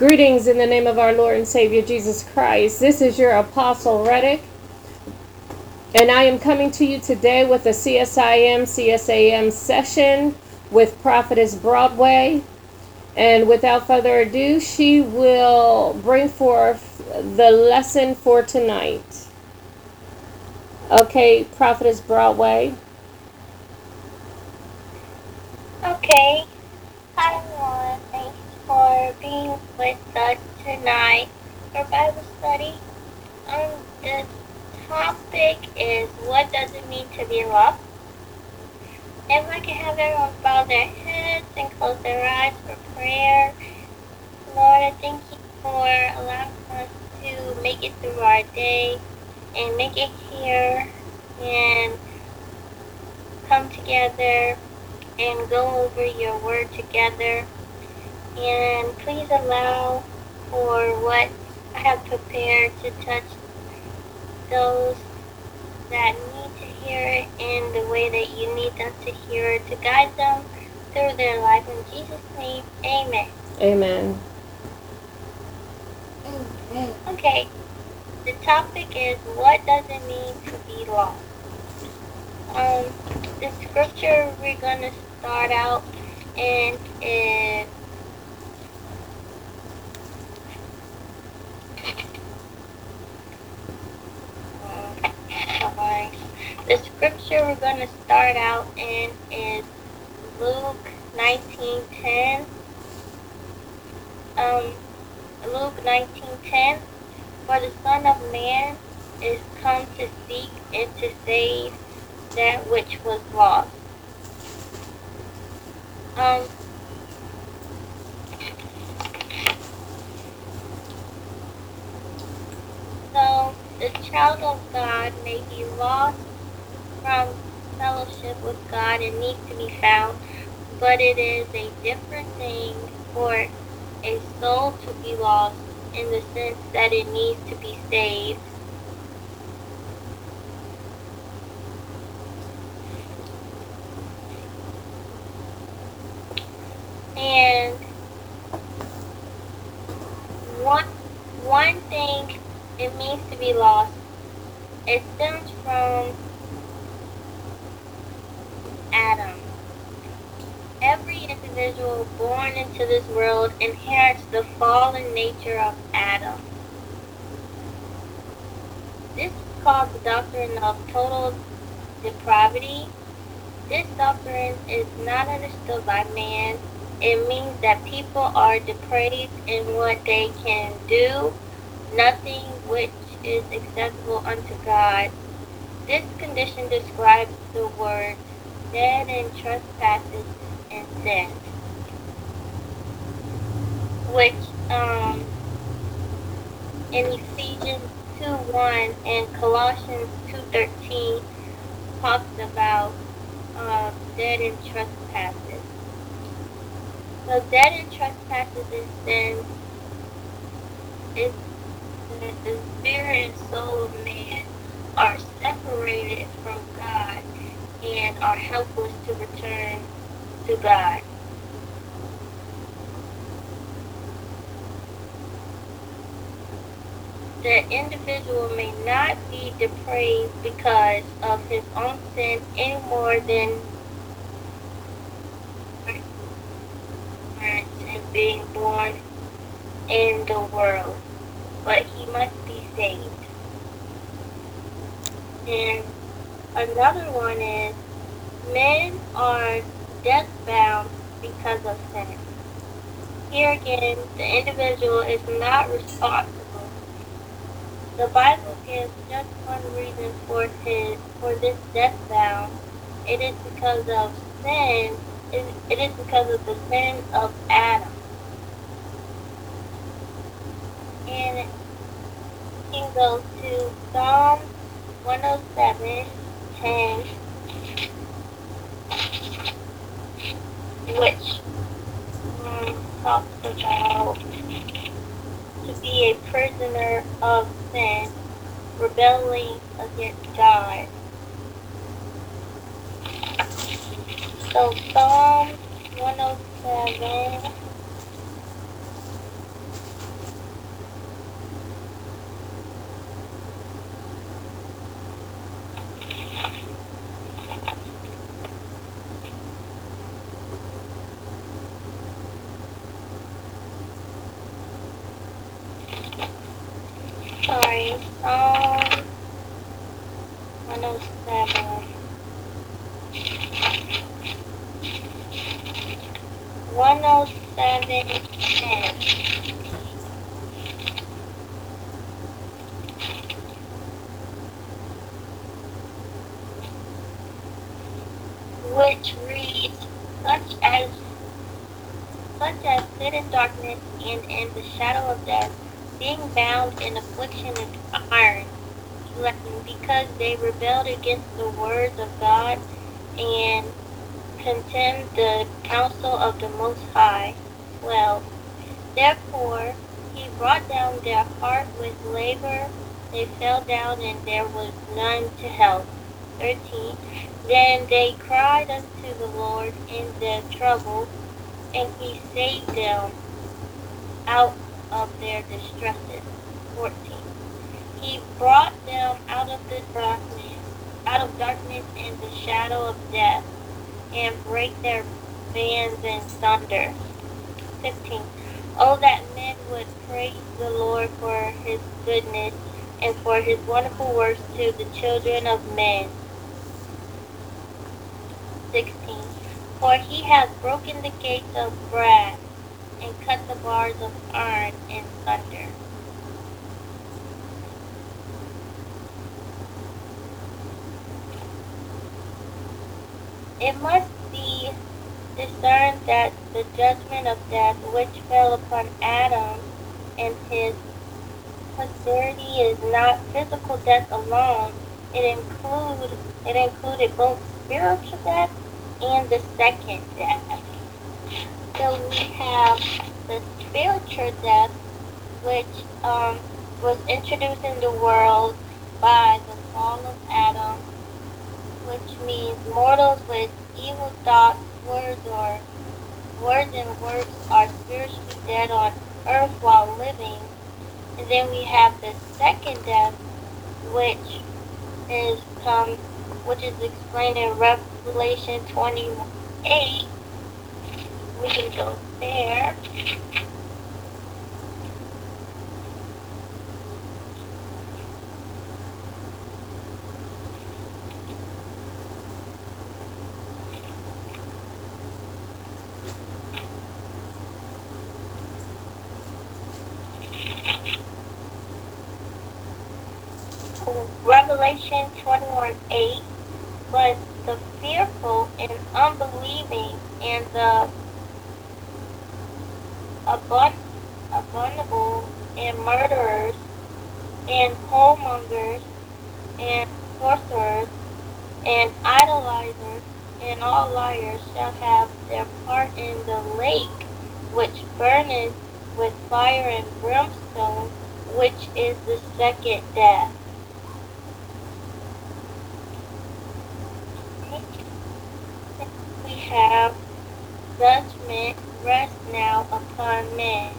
Greetings in the name of our Lord and Savior Jesus Christ. This is your Apostle Reddick, and I am coming to you today with a CSIM CSAM session with Prophetess Broadway. And without further ado, she will bring forth the lesson for tonight. Okay, Prophetess Broadway. Okay. Thanks for being with us tonight for Bible study. Um, the topic is what does it mean to be loved? If I can have everyone bow their heads and close their eyes for prayer. Lord, I thank you for allowing us to make it through our day and make it here and come together and go over your word together. And please allow for what I have prepared to touch those that need to hear it in the way that you need them to hear it, to guide them through their life. In Jesus' name, amen. Amen. Okay, the topic is what does it mean to be lost? Um, the scripture we're going to start out in is sorry. The scripture we're going to start out in is Luke 19:10. Um, Luke 19:10. For the Son of Man is come to seek and to save that which was lost. Um, so the child of God may be lost from fellowship with God and needs to be found, but it is a different thing for a soul to be lost in the sense that it needs to be saved. And one one thing it means to be lost, it stems from Adam. Every individual born into this world inherits the nature of Adam. This is called the doctrine of total depravity. This doctrine is not understood by man. It means that people are depraved in what they can do, nothing which is acceptable unto God. This condition describes the words dead in trespasses and sin, which um, in Ephesians 2.1 and Colossians 2.13 talks about uh, dead in trespasses. So dead in trespasses and sins is the spirit and soul of man are separated from God and are helpless to return to God. The individual may not be depraved because of his own sin any more than being born in the world, but he must be saved. And another one is men are death bound because of sin. Here again, the individual is not responsible. The Bible gives just one reason for his for this death bound. It is because of sin. It, it is because of the sin of Adam. And you can go to Psalm 107, 10, which um, talks about to be a prisoner of sin, rebelling against God. So Psalm 107 Okay, Psalm 107. 107 10. Which reads, such as such as sit in darkness and in the shadow of death, being bound in affliction and iron, because they rebelled against the words of God and contemned the counsel of the Most High. Well, therefore he brought down their heart with labor. They fell down, and there was none to help. 13. Then they cried unto the Lord in their trouble, and he saved them out of their distresses. 14. He brought them out of the darkness, out of darkness and the shadow of death, and break their bands in thunder. 15. Oh, that men would praise the Lord for his goodness and for his wonderful works to the children of men. 16. For he has broken the gates of brass and cut the bars of iron in thunder. It must be discerned that the judgment of death which fell upon Adam and his posterity is not physical death alone. It include it included both spiritual death and the second death. So we have the spiritual death, which um, was introduced in the world by the fall of Adam, which means mortals with evil thoughts, words, or words and works are spiritually dead on earth while living. And then we have the second death, which is come, which is explained in Revelation 28. We can go there. Revelation 21 8 but the fearful and unbelieving and the abun- abominable and murderers and whoremongers and sorcerers and idolizers and all liars shall have their part in the lake which burneth with fire and brimstone, which is the second death. We have judgment rest now upon men.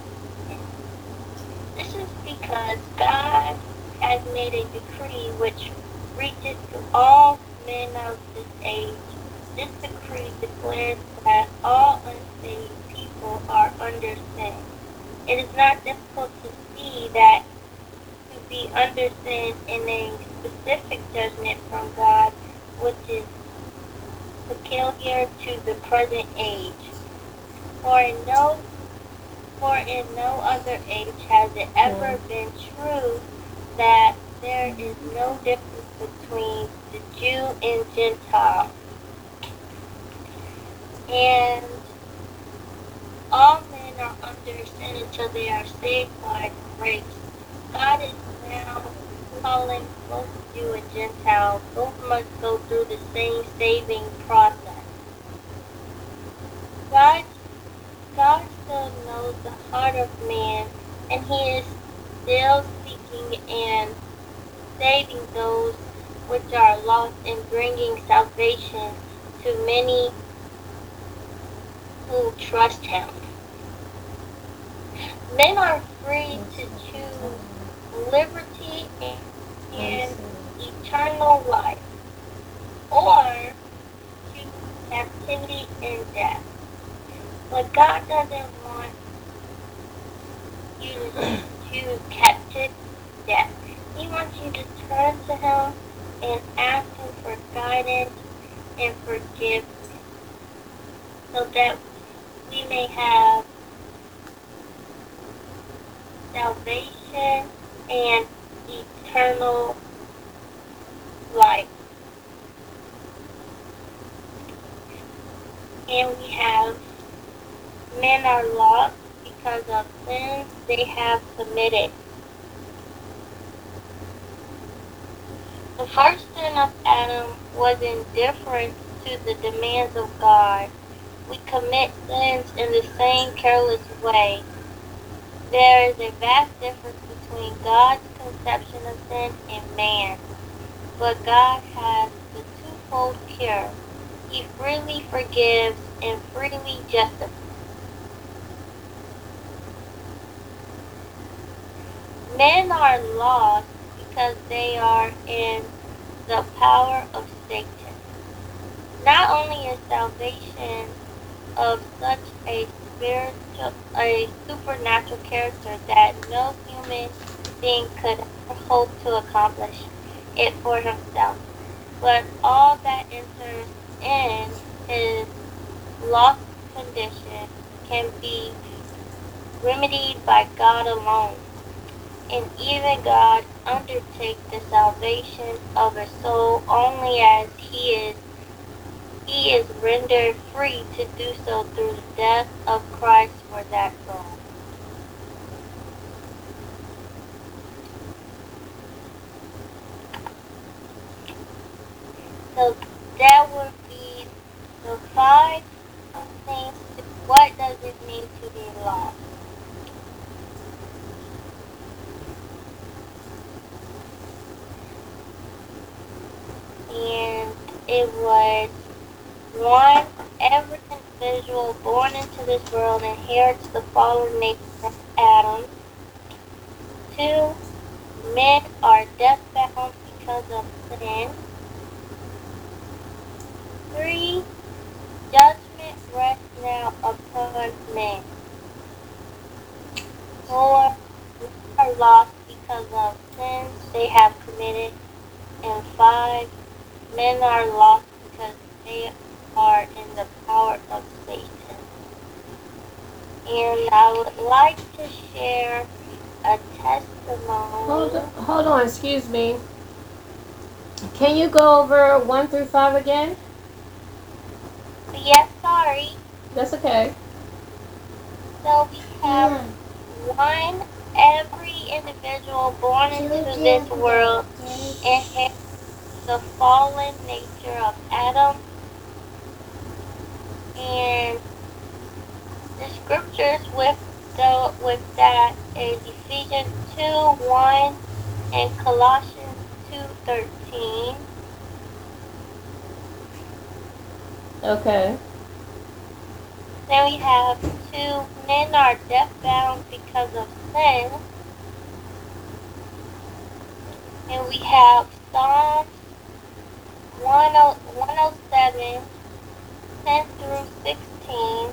This is because God has made a decree which reaches to all men of this age. This decree declares that all unsaved people are under sin. It is not difficult to see that to be under sin in a specific judgment from God, which is peculiar to the present age. For in no for in no other age has it ever been true that there is no difference between the Jew and Gentile. And all men are under sin until they are saved by grace. God is now calling both Jew and Gentile. Both must go through the same saving process. God, God still knows the heart of man, and He is still seeking and saving those which are lost and bringing salvation to many who trust Him. Men are free to choose liberty and, eternal life, or captivity and death. But God doesn't want you to choose captive death. He wants you to turn to Him and ask Him for guidance and forgiveness so that we may have salvation and eternal life. And we have men are lost because of sins they have committed. The first sin of Adam was indifference to the demands of God. We commit sins in the same careless way. There is a vast difference between God's conception of sin and man. But God has the twofold cure. He freely forgives and freely justifies. Men are lost because they are in the power of Satan. Not only is salvation of such a spiritual, a supernatural character that no human being could hope to accomplish it for himself, but all that enters in his lost condition can be remedied by God alone and even God undertake the salvation of a soul only as he is he is rendered free to do so through the death of Christ for that soul. So that would be the five things. What does it mean to be lost? And it was one, every individual born into this world inherits the fallen nature of Adam. Two, men are death-bound because of sin. Three, judgment rests now upon men. Four, men are lost because of sins they have committed. And five, men are lost because they are in the power of Satan. And I would like to share a testimony. Hold, hold on, excuse me. Can you go over 1 through 5 again? Yes, sorry. That's okay. So we have one, every individual born into this world inherits the fallen nature of Adam. And the scriptures with the with that is Ephesians 2 1 and Colossians two thirteen. Okay. Then we have two men are death bound because of sin. And we have Psalms 107, 10 through 16,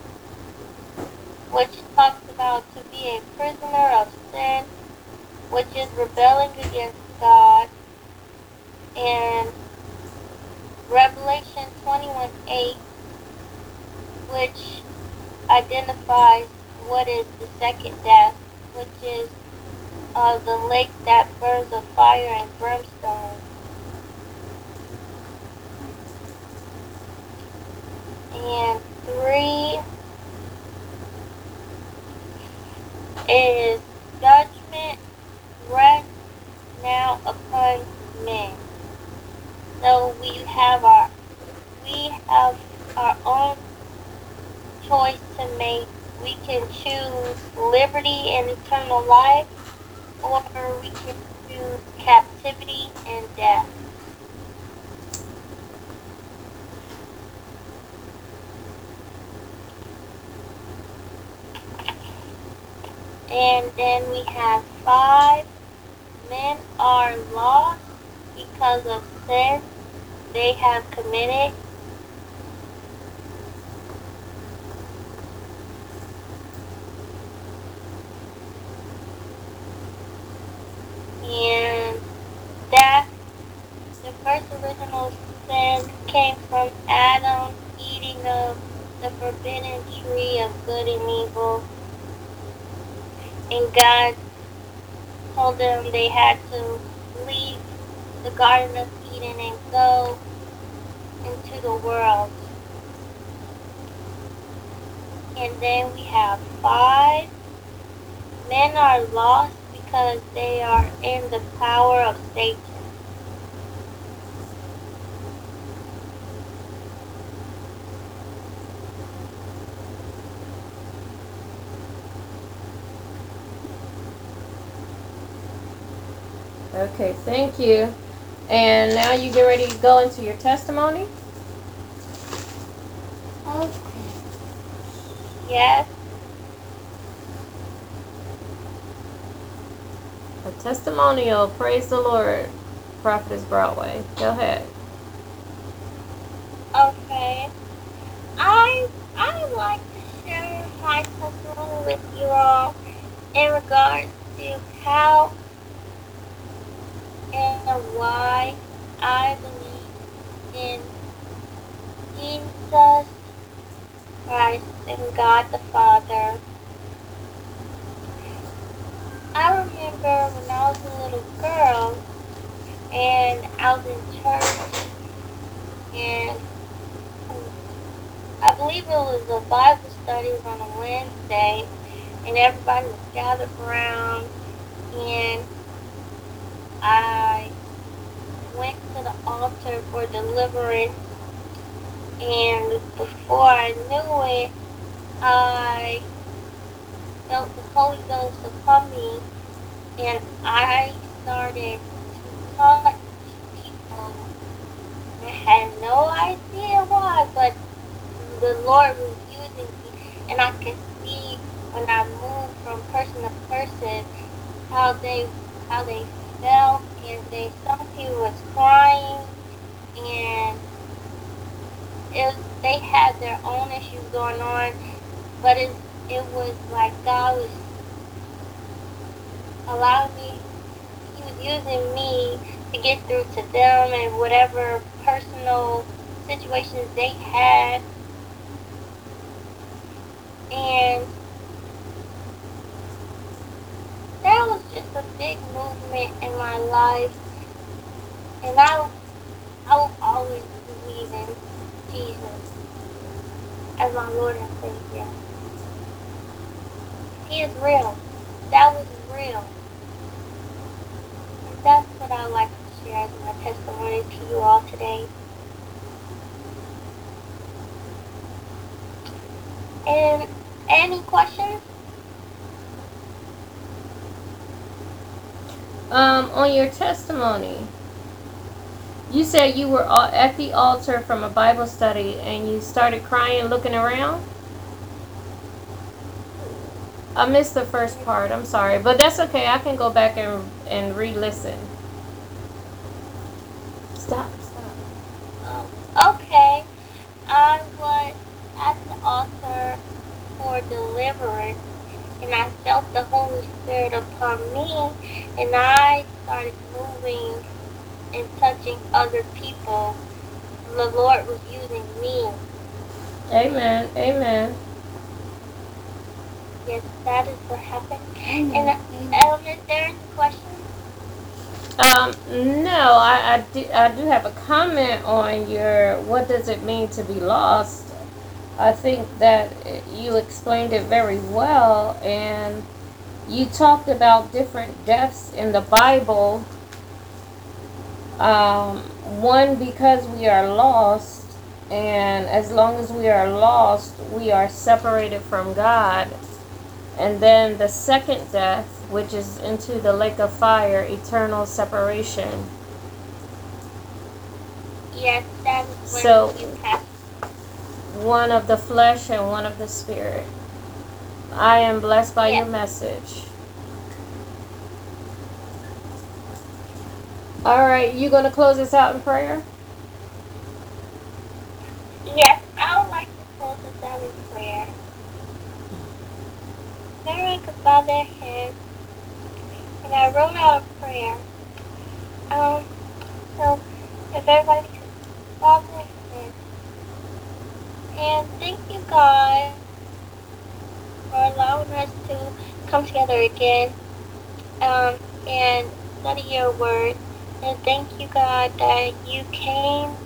which talks about to be a prisoner of sin, which is rebelling against God. And Revelation 21 8, which identifies what is the second death, which is uh, the lake that burns of fire and brimstone. And three is judgment rests now upon men. So we have our we have our own choice to make. We can choose liberty and eternal life, or we can choose captivity and death. And then we have five. Men are lost because of sin they have committed. And that the first original sin came from Adam eating of the forbidden tree of good and evil. God told them they had to leave the Garden of Eden and go into the world. And then we have five. Men are lost because they are in the power of Satan. Okay, thank you. And now you get ready to go into your testimony? Okay. Yes. A testimonial. Praise the Lord. Prophetess Broadway. Go ahead. Okay. I I would like to share my testimony with you all in regards to how why I believe in Jesus Christ and God the Father. I remember when I was a little girl and I was in church and um, I believe it was a Bible study on a Wednesday and everybody was gathered around and I went to the altar for deliverance. And before I knew it I felt the Holy Ghost upon me. And I started to touch people. I had no idea why, but the Lord was using me. And I could see when I moved from person to person how they how they felt and they some people was crying and it they had their own issues going on but it it was like God was allowing me he was using me to get through to them and whatever personal situations they had. And that was just a big movement in my life. And I, I will always believe in Jesus as my Lord and Savior. He is real. That was real. And that's what I like to share as my testimony to you all today. And any questions? Um, on your testimony, you said you were at the altar from a Bible study and you started crying looking around? I missed the first part. I'm sorry, but that's okay. I can go back and and re-listen. Stop. Stop. Um, okay. I was at the altar for deliverance and I felt the Holy Spirit upon me and I started moving and touching other people. The Lord was using me. Amen. Amen. Yes, that is what happened. And is there any questions? Um, no, I, I, do, I do have a comment on your what does it mean to be lost. I think that you explained it very well, and you talked about different deaths in the Bible. Um, one, because we are lost, and as long as we are lost, we are separated from God. And then the second death, which is into the lake of fire, eternal separation. Yes, that is when So- you passed. One of the flesh and one of the spirit. I am blessed by your message. All right, you gonna close us out in prayer? Yes, I would like to close this out in prayer. Everyone could bow their heads, and I wrote out a prayer. Um, so if everybody could bow their heads. And thank you, God, for allowing us to come together again um, and study your word. And thank you, God, that you came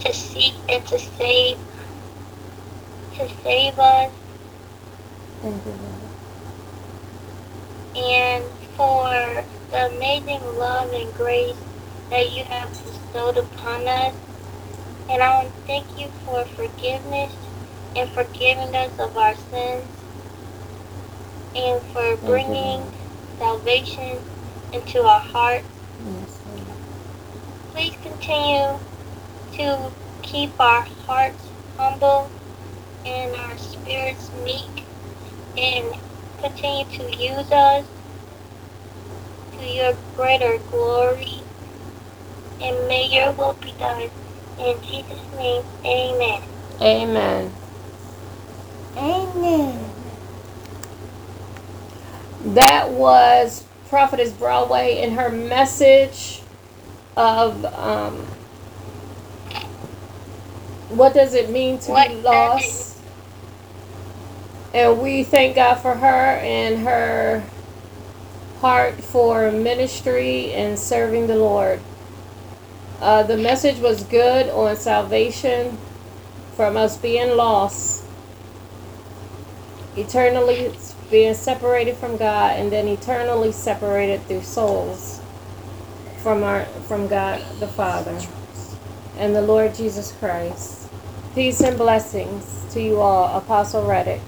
to seek and to save, to save us, Thank you, Lord. and for the amazing love and grace that you have bestowed upon us. And I want to thank you for forgiveness and forgiving us of our sins, and for bringing salvation into our hearts. Please continue to keep our hearts humble and our spirits meek and continue to use us to your greater glory. And may your will be done. In Jesus' name, amen. Amen. Amen. That was Prophetess Broadway in her message of um, what does it mean to What be lost. And we thank God for her and her heart for ministry and serving the Lord. Uh, the message was good on salvation from us being lost, eternally being separated from God, and then eternally separated through souls from our from God the Father and the Lord Jesus Christ. Peace and blessings to you all, Apostle Reddick.